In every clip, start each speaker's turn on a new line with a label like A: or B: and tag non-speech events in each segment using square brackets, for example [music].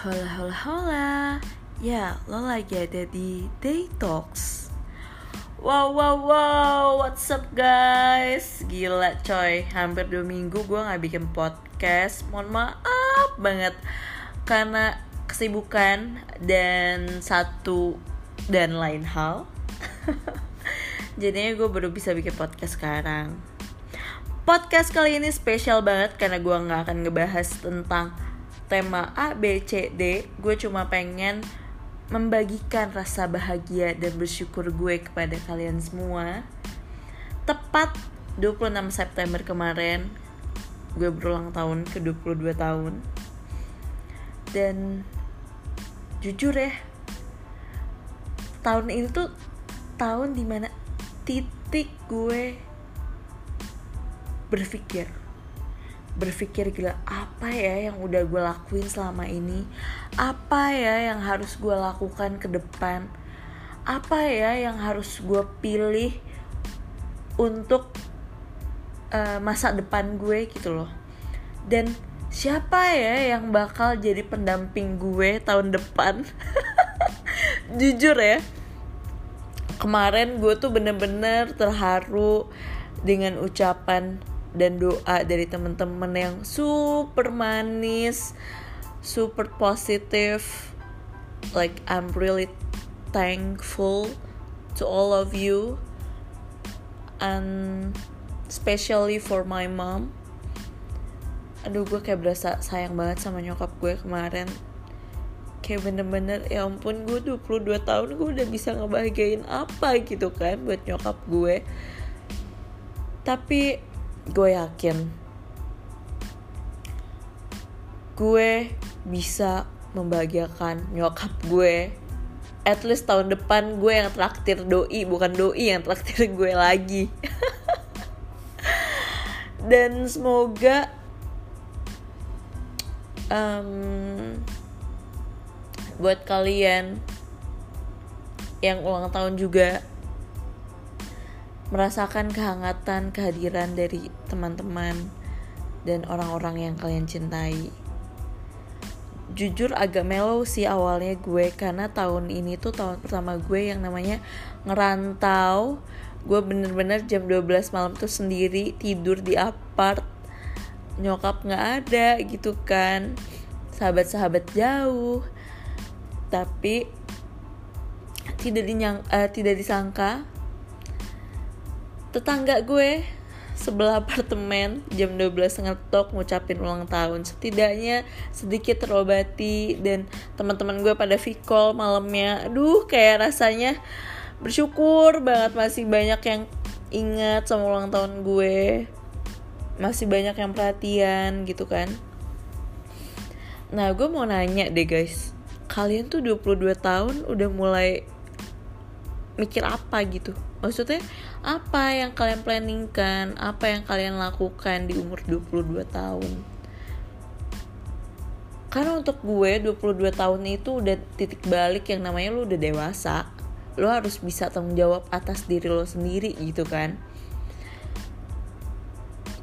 A: Hola hola hola. Ya lo lagi ada di Day Talks. Wow wow wow. What's up guys? Gila coy. Hampir dua minggu gue gak bikin podcast. Mohon maaf banget. Karena kesibukan Dan satu Dan lain hal. [laughs] Jadinya gue baru bisa bikin podcast sekarang. Podcast kali ini spesial banget Karena gue gak akan ngebahas tentang tema A, B, C, D, gue cuma pengen membagikan rasa bahagia dan bersyukur gue kepada kalian semua. Tepat 26 September kemarin, gue berulang tahun ke 22 tahun. Dan jujur ya, tahun ini tuh tahun di mana titik gue berpikir berpikir gila apa ya yang udah gue lakuin selama ini? Apa ya yang harus gue lakukan ke depan? Apa ya yang harus gue pilih untuk uh, masa depan gue gitu loh. Dan siapa ya yang bakal jadi pendamping gue tahun depan? [laughs] Jujur ya kemarin gue tuh bener-bener terharu dengan ucapan dan doa dari teman-teman yang super manis, super positif. Like I'm really thankful to all of you and especially for my mom. Aduh gue kayak berasa sayang banget sama nyokap gue kemarin Kayak bener-bener ya ampun gue 22 tahun gue udah bisa ngebahagiain apa gitu kan buat nyokap gue Tapi gue yakin gue bisa membahagiakan nyokap gue. At least tahun depan gue yang traktir doi bukan doi yang traktir gue lagi. [laughs] Dan semoga um, buat kalian yang ulang tahun juga merasakan kehangatan kehadiran dari teman-teman dan orang-orang yang kalian cintai. Jujur agak mellow sih awalnya gue karena tahun ini tuh tahun pertama gue yang namanya ngerantau. Gue bener-bener jam 12 malam tuh sendiri tidur di apart. Nyokap gak ada gitu kan. Sahabat-sahabat jauh. Tapi tidak dinyang uh, tidak disangka tetangga gue sebelah apartemen jam 12 ngetok ngucapin ulang tahun. Setidaknya sedikit terobati dan teman-teman gue pada vicol malamnya. Aduh kayak rasanya bersyukur banget. Masih banyak yang ingat sama ulang tahun gue. Masih banyak yang perhatian gitu kan. Nah gue mau nanya deh guys. Kalian tuh 22 tahun udah mulai mikir apa gitu. Maksudnya apa yang kalian planningkan? Apa yang kalian lakukan di umur 22 tahun? Karena untuk gue 22 tahun itu udah titik balik yang namanya lu udah dewasa. Lo harus bisa tanggung jawab atas diri lo sendiri gitu kan.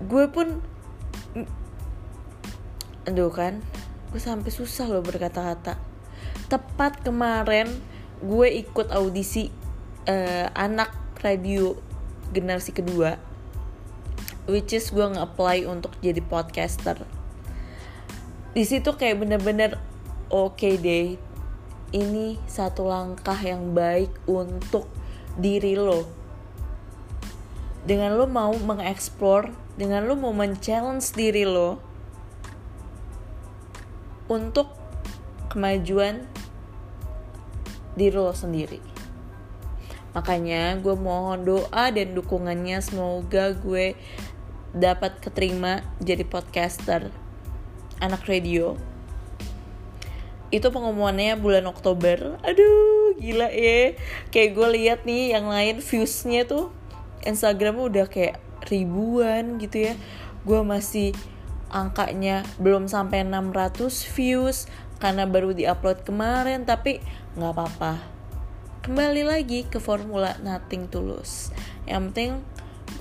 A: Gue pun aduh kan gue sampai susah lo berkata-kata. Tepat kemarin gue ikut audisi uh, anak radio generasi kedua which is gue nge-apply untuk jadi podcaster. Di situ kayak bener-bener oke okay deh ini satu langkah yang baik untuk diri lo. Dengan lo mau mengeksplor dengan lo mau men-challenge diri lo untuk kemajuan diri lo sendiri Makanya gue mohon doa dan dukungannya semoga gue dapat keterima jadi podcaster anak radio. Itu pengumumannya bulan Oktober. Aduh, gila ya. Kayak gue lihat nih yang lain viewsnya tuh Instagramnya udah kayak ribuan gitu ya. Gue masih angkanya belum sampai 600 views karena baru diupload kemarin tapi nggak apa-apa kembali lagi ke formula nothing tulus yang penting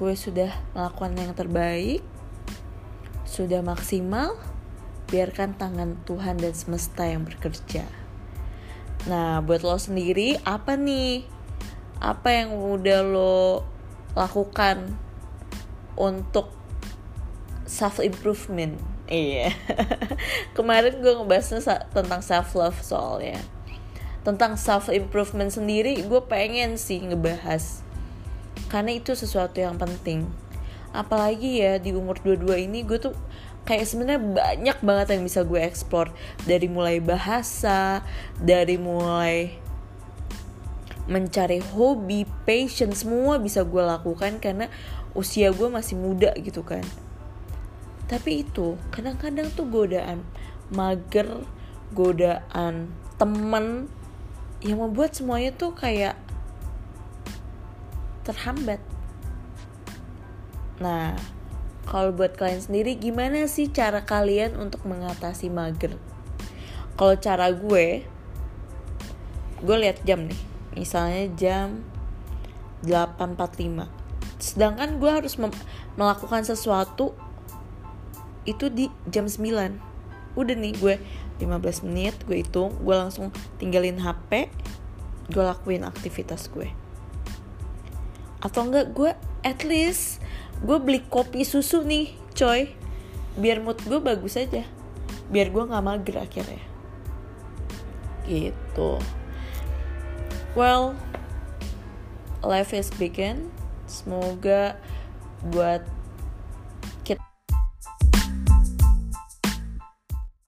A: gue sudah melakukan yang terbaik sudah maksimal biarkan tangan Tuhan dan semesta yang bekerja. Nah buat lo sendiri apa nih? Apa yang udah lo lakukan untuk self improvement iya. [laughs] Kemarin gue ngebahasnya tentang self love soalnya tentang self improvement sendiri gue pengen sih ngebahas. Karena itu sesuatu yang penting. Apalagi ya di umur 22 ini gue tuh kayak sebenarnya banyak banget yang bisa gue explore. Dari mulai bahasa dari mulai mencari hobi passion semua bisa gue lakukan karena usia gue masih muda gitu kan. Tapi itu kadang-kadang tuh godaan mager godaan temen yang membuat semuanya tuh kayak terhambat. Nah, kalau buat kalian sendiri gimana sih cara kalian untuk mengatasi mager? Kalau cara gue, gue lihat jam nih. Misalnya jam 8.45. Sedangkan gue harus melakukan sesuatu itu di jam 9. Udah nih gue 15 menit gue hitung gue langsung tinggalin HP gue lakuin aktivitas gue. Atau enggak gue at least gue beli kopi susu nih coy. Biar mood gue bagus aja. Biar gue nggak mager akhirnya. Gitu. Well life is begin semoga buat